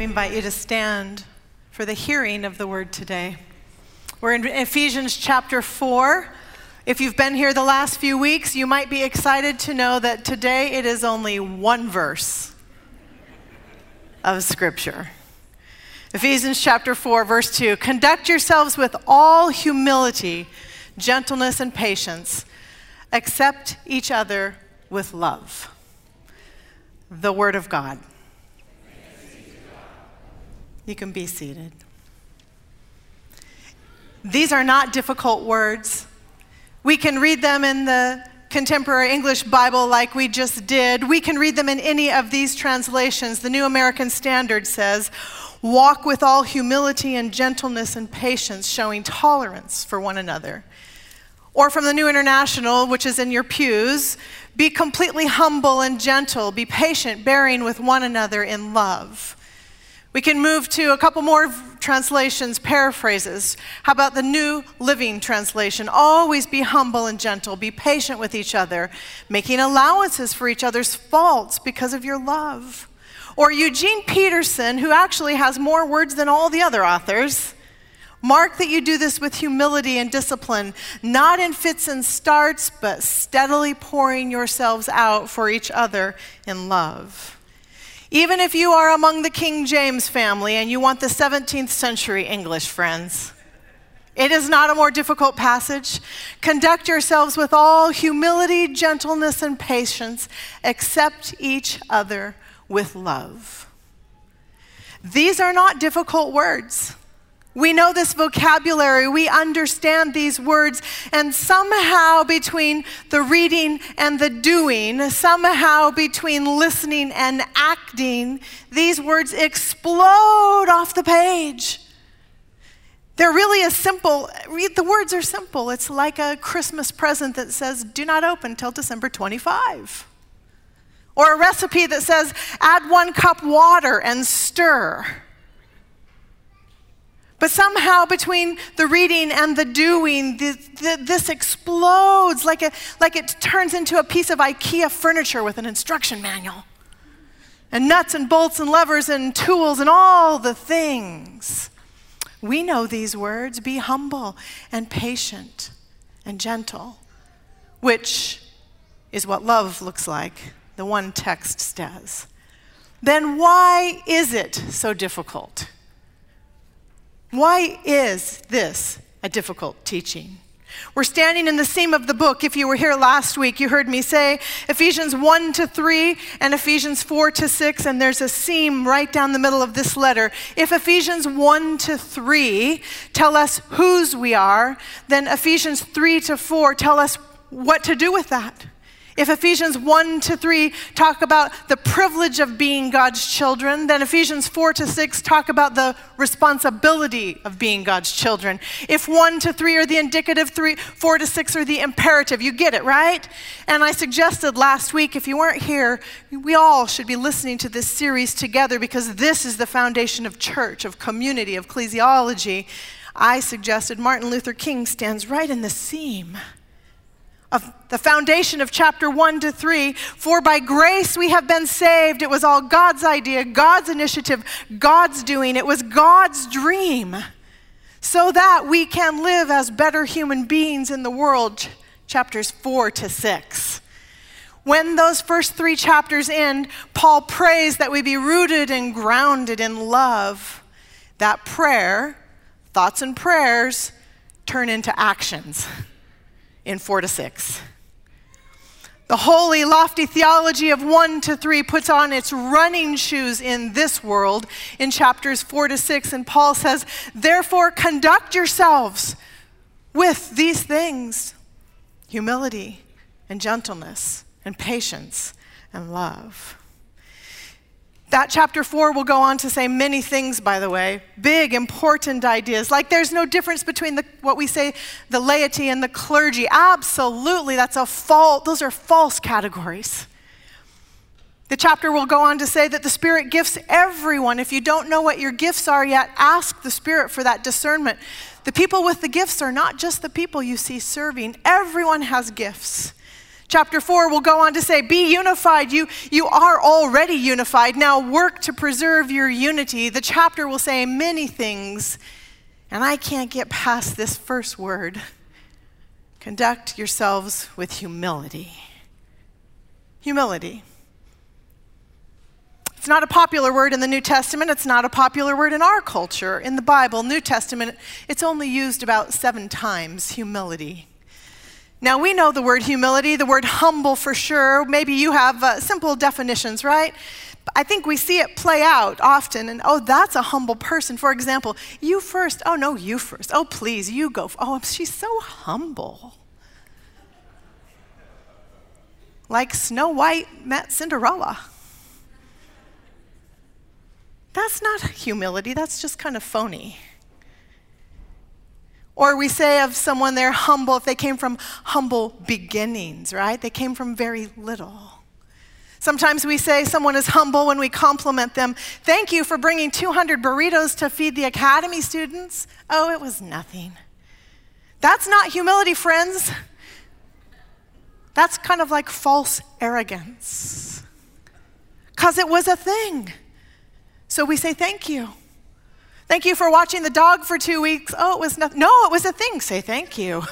We invite you to stand for the hearing of the word today. We're in Ephesians chapter 4. If you've been here the last few weeks, you might be excited to know that today it is only one verse of Scripture. Ephesians chapter 4, verse 2 Conduct yourselves with all humility, gentleness, and patience. Accept each other with love. The Word of God. You can be seated. These are not difficult words. We can read them in the contemporary English Bible like we just did. We can read them in any of these translations. The New American Standard says, Walk with all humility and gentleness and patience, showing tolerance for one another. Or from the New International, which is in your pews, be completely humble and gentle, be patient, bearing with one another in love. We can move to a couple more translations, paraphrases. How about the New Living Translation? Always be humble and gentle, be patient with each other, making allowances for each other's faults because of your love. Or Eugene Peterson, who actually has more words than all the other authors. Mark that you do this with humility and discipline, not in fits and starts, but steadily pouring yourselves out for each other in love. Even if you are among the King James family and you want the 17th century English, friends, it is not a more difficult passage. Conduct yourselves with all humility, gentleness, and patience. Accept each other with love. These are not difficult words. We know this vocabulary, we understand these words, and somehow between the reading and the doing, somehow between listening and acting, these words explode off the page. They're really a simple, the words are simple. It's like a Christmas present that says, do not open till December 25. Or a recipe that says, add one cup water and stir. But somehow, between the reading and the doing, the, the, this explodes like, a, like it turns into a piece of IKEA furniture with an instruction manual. And nuts and bolts and levers and tools and all the things. We know these words be humble and patient and gentle, which is what love looks like, the one text says. Then why is it so difficult? Why is this a difficult teaching? We're standing in the seam of the book. If you were here last week, you heard me say Ephesians 1 to 3 and Ephesians 4 to 6, and there's a seam right down the middle of this letter. If Ephesians 1 to 3 tell us whose we are, then Ephesians 3 to 4 tell us what to do with that. If Ephesians 1 to 3 talk about the privilege of being God's children, then Ephesians 4 to 6 talk about the responsibility of being God's children. If 1 to 3 are the indicative, 3, 4 to 6 are the imperative. You get it, right? And I suggested last week, if you weren't here, we all should be listening to this series together because this is the foundation of church, of community, of ecclesiology. I suggested Martin Luther King stands right in the seam of the foundation of chapter 1 to 3 for by grace we have been saved. It was all god's idea god's initiative god's doing. It was god's dream so that we can live as better human beings in the world chapters 4 to 6 when those first three chapters end paul prays that we be rooted and grounded in love that prayer thoughts and prayers turn into actions in 4 to 6. The holy, lofty theology of 1 to 3 puts on its running shoes in this world in chapters 4 to 6. And Paul says, Therefore, conduct yourselves with these things humility and gentleness and patience and love. That chapter four will go on to say many things, by the way, big, important ideas. Like there's no difference between the, what we say, the laity and the clergy. Absolutely, that's a fault. Those are false categories. The chapter will go on to say that the Spirit gifts everyone. If you don't know what your gifts are yet, ask the Spirit for that discernment. The people with the gifts are not just the people you see serving, everyone has gifts. Chapter 4 will go on to say, Be unified. You, you are already unified. Now work to preserve your unity. The chapter will say many things, and I can't get past this first word. Conduct yourselves with humility. Humility. It's not a popular word in the New Testament. It's not a popular word in our culture. In the Bible, New Testament, it's only used about seven times humility. Now, we know the word humility, the word humble for sure. Maybe you have uh, simple definitions, right? I think we see it play out often, and oh, that's a humble person. For example, you first. Oh, no, you first. Oh, please, you go. Oh, she's so humble. Like Snow White met Cinderella. That's not humility, that's just kind of phony. Or we say of someone they're humble if they came from humble beginnings, right? They came from very little. Sometimes we say someone is humble when we compliment them. Thank you for bringing 200 burritos to feed the academy students. Oh, it was nothing. That's not humility, friends. That's kind of like false arrogance. Because it was a thing. So we say thank you. Thank you for watching the dog for two weeks. Oh, it was nothing. No, it was a thing. Say thank you.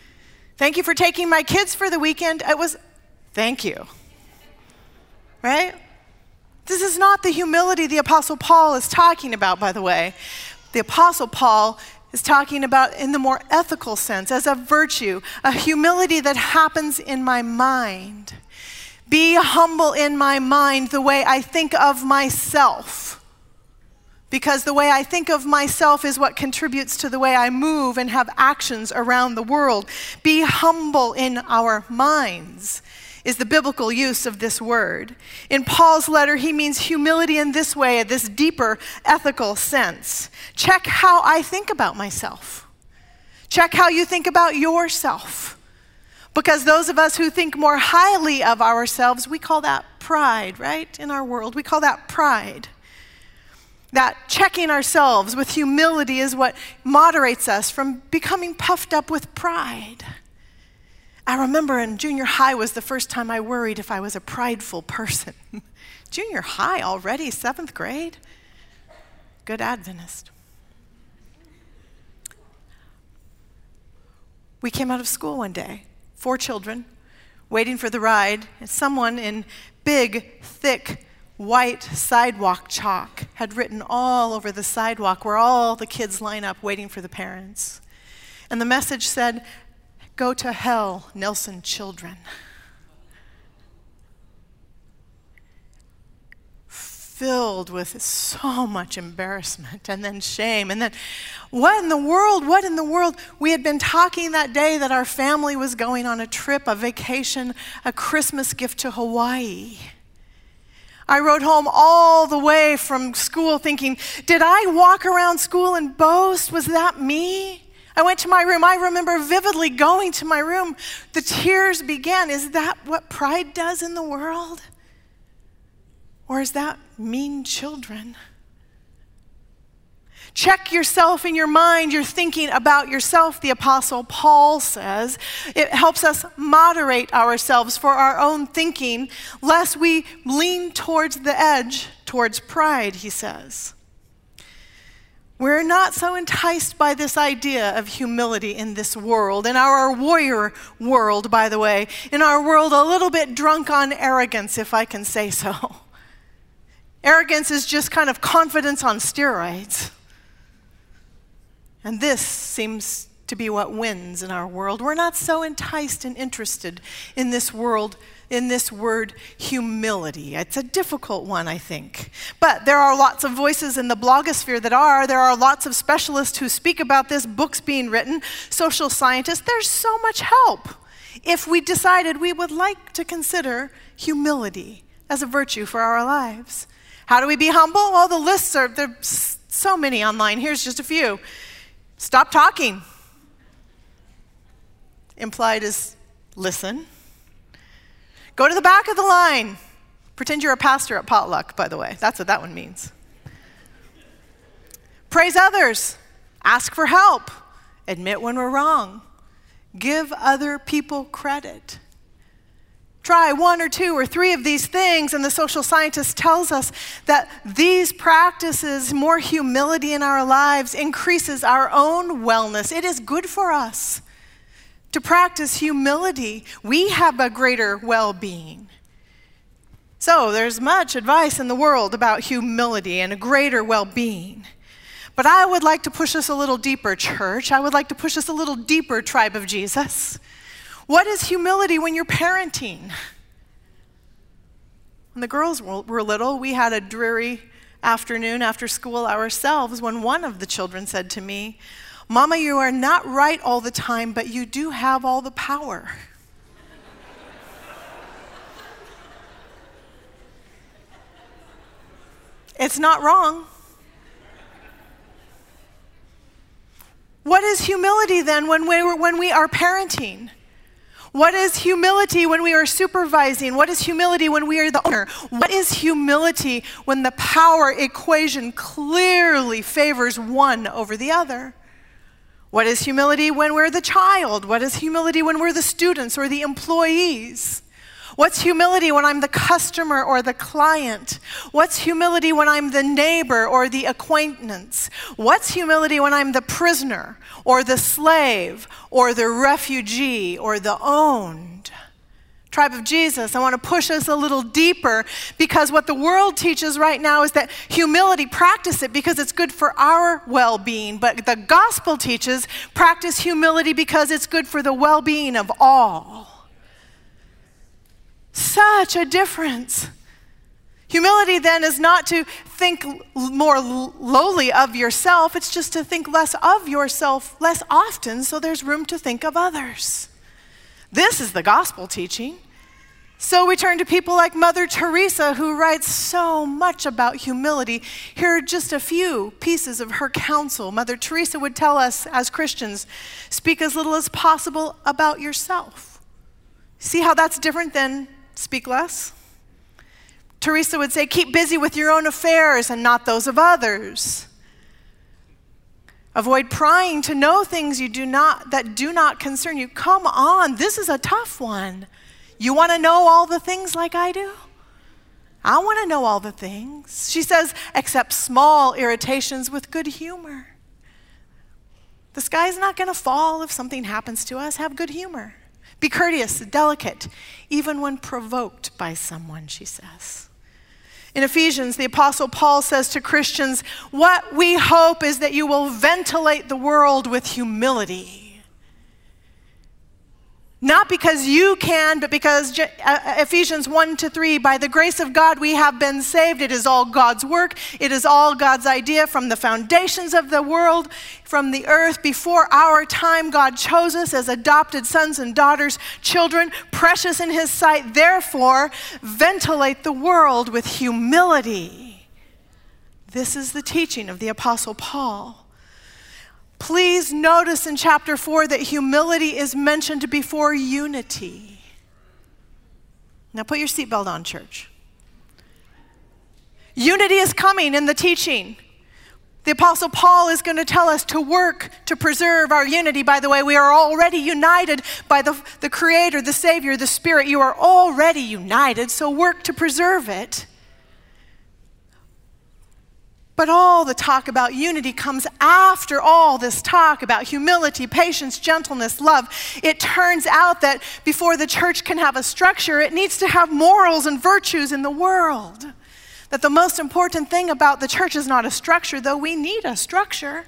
thank you for taking my kids for the weekend. It was, thank you. Right? This is not the humility the Apostle Paul is talking about, by the way. The Apostle Paul is talking about in the more ethical sense, as a virtue, a humility that happens in my mind. Be humble in my mind the way I think of myself because the way I think of myself is what contributes to the way I move and have actions around the world. Be humble in our minds is the biblical use of this word. In Paul's letter, he means humility in this way, this deeper ethical sense. Check how I think about myself. Check how you think about yourself. Because those of us who think more highly of ourselves, we call that pride, right? In our world, we call that pride. That checking ourselves with humility is what moderates us from becoming puffed up with pride. I remember in junior high was the first time I worried if I was a prideful person. junior high already, seventh grade? Good Adventist. We came out of school one day, four children, waiting for the ride, and someone in big, thick, white sidewalk chalk had written all over the sidewalk where all the kids line up waiting for the parents. And the message said, Go to hell, Nelson children. Filled with so much embarrassment and then shame. And then, what in the world? What in the world? We had been talking that day that our family was going on a trip, a vacation, a Christmas gift to Hawaii. I rode home all the way from school thinking, did I walk around school and boast? Was that me? I went to my room. I remember vividly going to my room. The tears began. Is that what pride does in the world? Or is that mean children? Check yourself in your mind, your thinking about yourself, the Apostle Paul says. It helps us moderate ourselves for our own thinking, lest we lean towards the edge, towards pride, he says. We're not so enticed by this idea of humility in this world, in our warrior world, by the way, in our world a little bit drunk on arrogance, if I can say so. Arrogance is just kind of confidence on steroids. And this seems to be what wins in our world. We're not so enticed and interested in this world, in this word humility. It's a difficult one, I think. But there are lots of voices in the blogosphere that are. There are lots of specialists who speak about this, books being written, social scientists. There's so much help if we decided we would like to consider humility as a virtue for our lives. How do we be humble? Well, the lists are, there's so many online. Here's just a few. Stop talking. Implied is listen. Go to the back of the line. Pretend you're a pastor at potluck, by the way. That's what that one means. Praise others. Ask for help. Admit when we're wrong. Give other people credit. Try one or two or three of these things, and the social scientist tells us that these practices, more humility in our lives, increases our own wellness. It is good for us to practice humility. We have a greater well being. So, there's much advice in the world about humility and a greater well being. But I would like to push us a little deeper, church. I would like to push us a little deeper, tribe of Jesus. What is humility when you're parenting? When the girls were little, we had a dreary afternoon after school ourselves when one of the children said to me, Mama, you are not right all the time, but you do have all the power. it's not wrong. What is humility then when we, when we are parenting? What is humility when we are supervising? What is humility when we are the owner? What is humility when the power equation clearly favors one over the other? What is humility when we're the child? What is humility when we're the students or the employees? What's humility when I'm the customer or the client? What's humility when I'm the neighbor or the acquaintance? What's humility when I'm the prisoner or the slave or the refugee or the owned? Tribe of Jesus, I want to push us a little deeper because what the world teaches right now is that humility, practice it because it's good for our well being. But the gospel teaches practice humility because it's good for the well being of all. Such a difference. Humility then is not to think more lowly of yourself, it's just to think less of yourself less often so there's room to think of others. This is the gospel teaching. So we turn to people like Mother Teresa, who writes so much about humility. Here are just a few pieces of her counsel. Mother Teresa would tell us as Christians speak as little as possible about yourself. See how that's different than speak less. Teresa would say, keep busy with your own affairs and not those of others. Avoid prying to know things you do not that do not concern you. Come on, this is a tough one. You want to know all the things like I do? I want to know all the things. She says, accept small irritations with good humor. The sky's not going to fall if something happens to us. Have good humor. Be courteous, delicate, even when provoked by someone, she says. In Ephesians, the Apostle Paul says to Christians, What we hope is that you will ventilate the world with humility not because you can, but because uh, uh, Ephesians 1 to 3, by the grace of God we have been saved. It is all God's work. It is all God's idea from the foundations of the world, from the earth. Before our time, God chose us as adopted sons and daughters, children, precious in His sight. Therefore, ventilate the world with humility. This is the teaching of the Apostle Paul. Please notice in chapter 4 that humility is mentioned before unity. Now put your seatbelt on, church. Unity is coming in the teaching. The Apostle Paul is going to tell us to work to preserve our unity. By the way, we are already united by the, the Creator, the Savior, the Spirit. You are already united, so work to preserve it. But all the talk about unity comes after all this talk about humility, patience, gentleness, love. It turns out that before the church can have a structure, it needs to have morals and virtues in the world. That the most important thing about the church is not a structure, though we need a structure.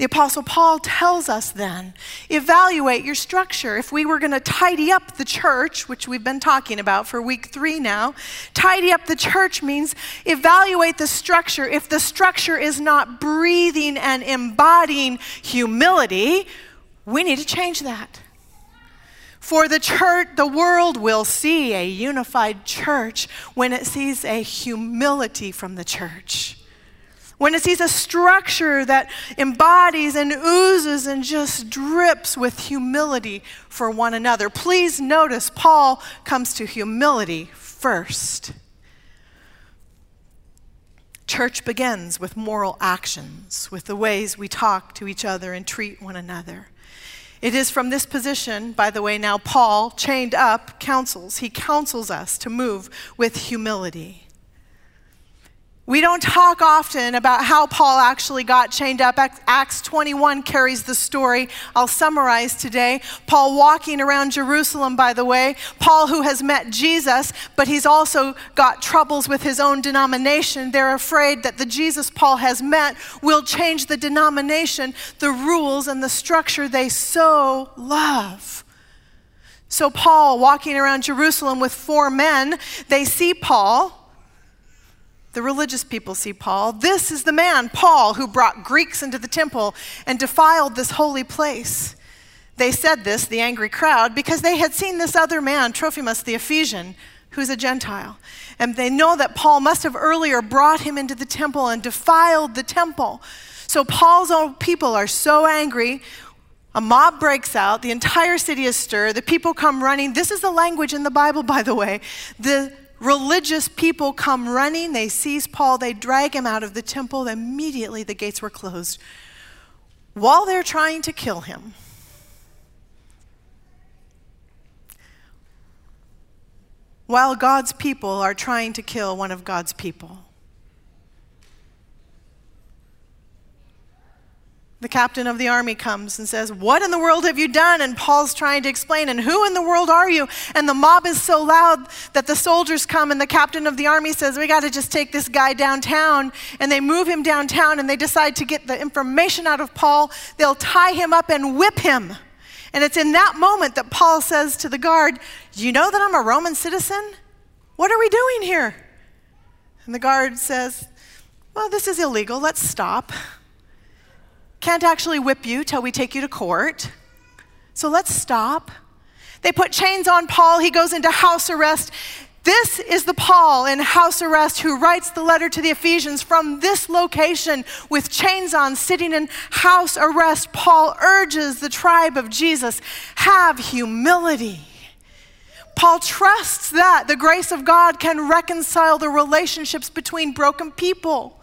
The Apostle Paul tells us then evaluate your structure. If we were going to tidy up the church, which we've been talking about for week three now, tidy up the church means evaluate the structure. If the structure is not breathing and embodying humility, we need to change that. For the church, the world will see a unified church when it sees a humility from the church when it sees a structure that embodies and oozes and just drips with humility for one another. Please notice Paul comes to humility first. Church begins with moral actions, with the ways we talk to each other and treat one another. It is from this position, by the way, now Paul, chained up, counsels. He counsels us to move with humility. We don't talk often about how Paul actually got chained up. Acts 21 carries the story. I'll summarize today. Paul walking around Jerusalem, by the way. Paul, who has met Jesus, but he's also got troubles with his own denomination. They're afraid that the Jesus Paul has met will change the denomination, the rules, and the structure they so love. So, Paul, walking around Jerusalem with four men, they see Paul the religious people see Paul. This is the man, Paul, who brought Greeks into the temple and defiled this holy place. They said this, the angry crowd, because they had seen this other man, Trophimus the Ephesian, who's a Gentile. And they know that Paul must have earlier brought him into the temple and defiled the temple. So Paul's own people are so angry. A mob breaks out. The entire city is stirred. The people come running. This is the language in the Bible, by the way. The religious people come running. They seize Paul. They drag him out of the temple. Immediately, the gates were closed. While they're trying to kill him, while God's people are trying to kill one of God's people. The captain of the army comes and says, What in the world have you done? And Paul's trying to explain, and who in the world are you? And the mob is so loud that the soldiers come, and the captain of the army says, We got to just take this guy downtown. And they move him downtown, and they decide to get the information out of Paul. They'll tie him up and whip him. And it's in that moment that Paul says to the guard, you know that I'm a Roman citizen? What are we doing here? And the guard says, Well, this is illegal. Let's stop can't actually whip you till we take you to court. So let's stop. They put chains on Paul. He goes into house arrest. This is the Paul in house arrest who writes the letter to the Ephesians from this location with chains on, sitting in house arrest. Paul urges the tribe of Jesus have humility. Paul trusts that the grace of God can reconcile the relationships between broken people.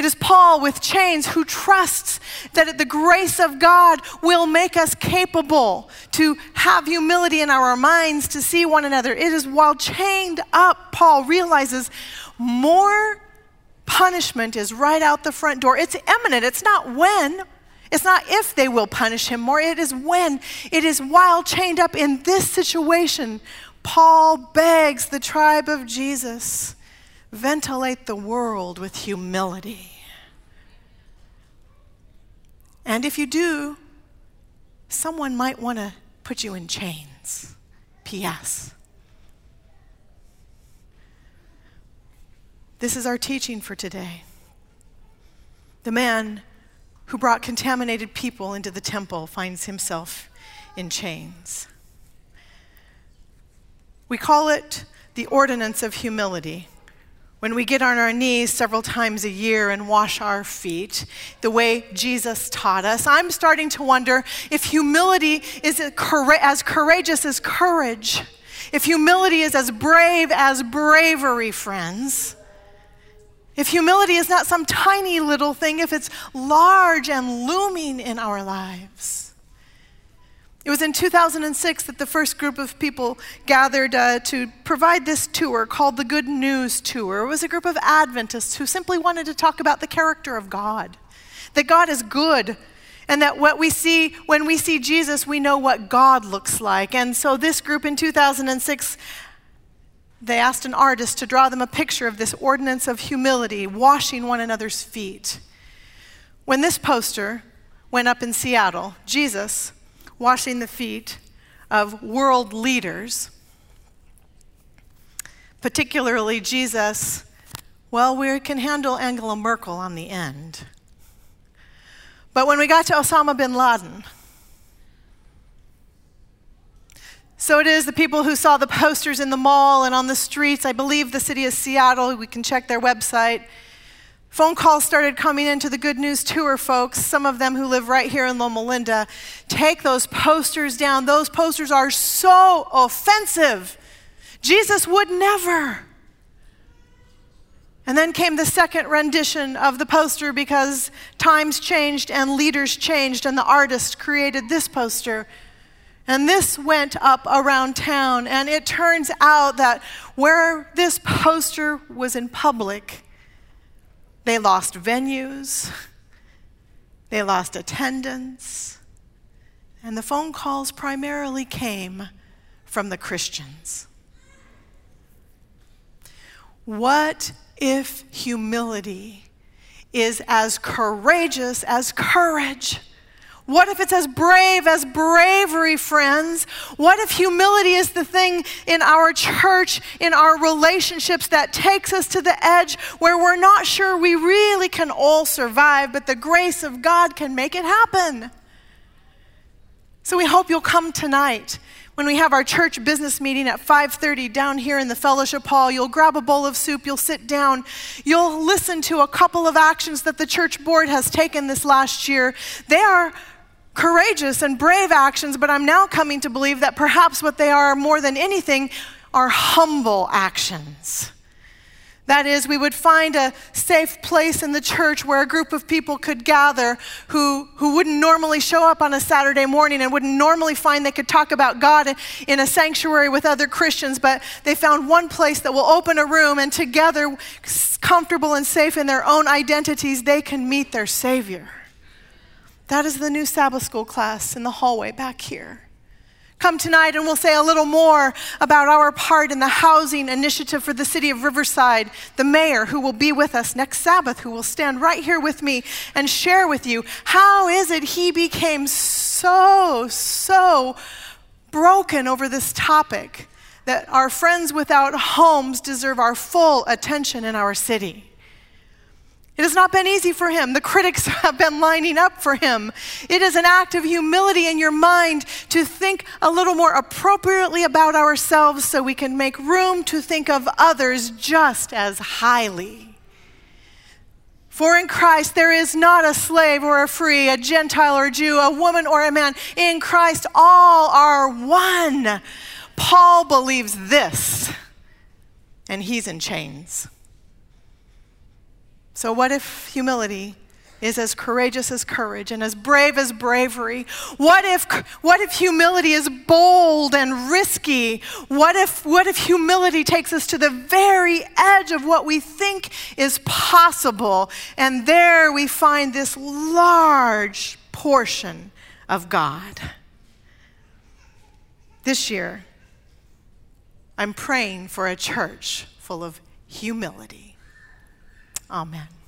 It is Paul with chains who trusts that the grace of God will make us capable to have humility in our minds to see one another. It is while chained up, Paul realizes more punishment is right out the front door. It's imminent, it's not when. It's not if they will punish him more, it is when. It is while chained up in this situation. Paul begs the tribe of Jesus ventilate the world with humility. And if you do, someone might want to put you in chains. P.S. This is our teaching for today. The man who brought contaminated people into the temple finds himself in chains. We call it the ordinance of humility when we get on our knees several times a year and wash our feet, the way Jesus taught us, I'm starting to wonder if humility is as courageous as courage, if humility is as brave as bravery, friends. If humility is not some tiny little thing, if it's large and looming in our lives. It was in 2006 that the first group of people gathered uh, to provide this tour called the Good News Tour. It was a group of Adventists who simply wanted to talk about the character of God, that God is good, and that what we see when we see Jesus, we know what God looks like. And so this group in 2006 they asked an artist to draw them a picture of this ordinance of humility, washing one another's feet. When this poster went up in Seattle, Jesus washing the feet of world leaders, particularly Jesus. Well, we can handle Angela Merkel on the end. But when we got to Osama bin Laden, so it is the people who saw the posters in the mall and on the streets. I believe the city of Seattle, we can check their website. Phone calls started coming into the Good News Tour folks, some of them who live right here in Loma Linda. Take those posters down. Those posters are so offensive. Jesus would never. And then came the second rendition of the poster because times changed and leaders changed, and the artist created this poster. And this went up around town, and it turns out that where this poster was in public, they lost venues, they lost attendance, and the phone calls primarily came from the Christians. What if humility is as courageous as courage? What if it's as brave as bravery, friends? What if humility is the thing in our church, in our relationships, that takes us to the edge where we're not sure we really can all survive, but the grace of God can make it happen? So we hope you'll come tonight when we have our church business meeting at 5:30 down here in the fellowship hall you'll grab a bowl of soup you'll sit down you'll listen to a couple of actions that the church board has taken this last year they are courageous and brave actions but i'm now coming to believe that perhaps what they are more than anything are humble actions that is, we would find a safe place in the church where a group of people could gather who, who wouldn't normally show up on a Saturday morning and wouldn't normally find they could talk about God in a sanctuary with other Christians, but they found one place that will open a room and together, comfortable and safe in their own identities, they can meet their Savior. That is the new Sabbath school class in the hallway back here come tonight and we'll say a little more about our part in the housing initiative for the city of Riverside. The mayor, who will be with us next Sabbath, who will stand right here with me and share with you how is it he became so, so broken over this topic that our friends without homes deserve our full attention in our city. It has not been easy for him. The critics have been lining up for him. It is an act of humility in your mind to think a little more appropriately about ourselves so we can make room to think of others just as highly. For in Christ there is not a slave or a free, a Gentile or a Jew, a woman or a man. In Christ all are one. Paul believes this, and he's in chains. So, what if humility is as courageous as courage and as brave as bravery? What if, what if humility is bold and risky? What if, what if humility takes us to the very edge of what we think is possible? And there we find this large portion of God. This year, I'm praying for a church full of humility. Amen.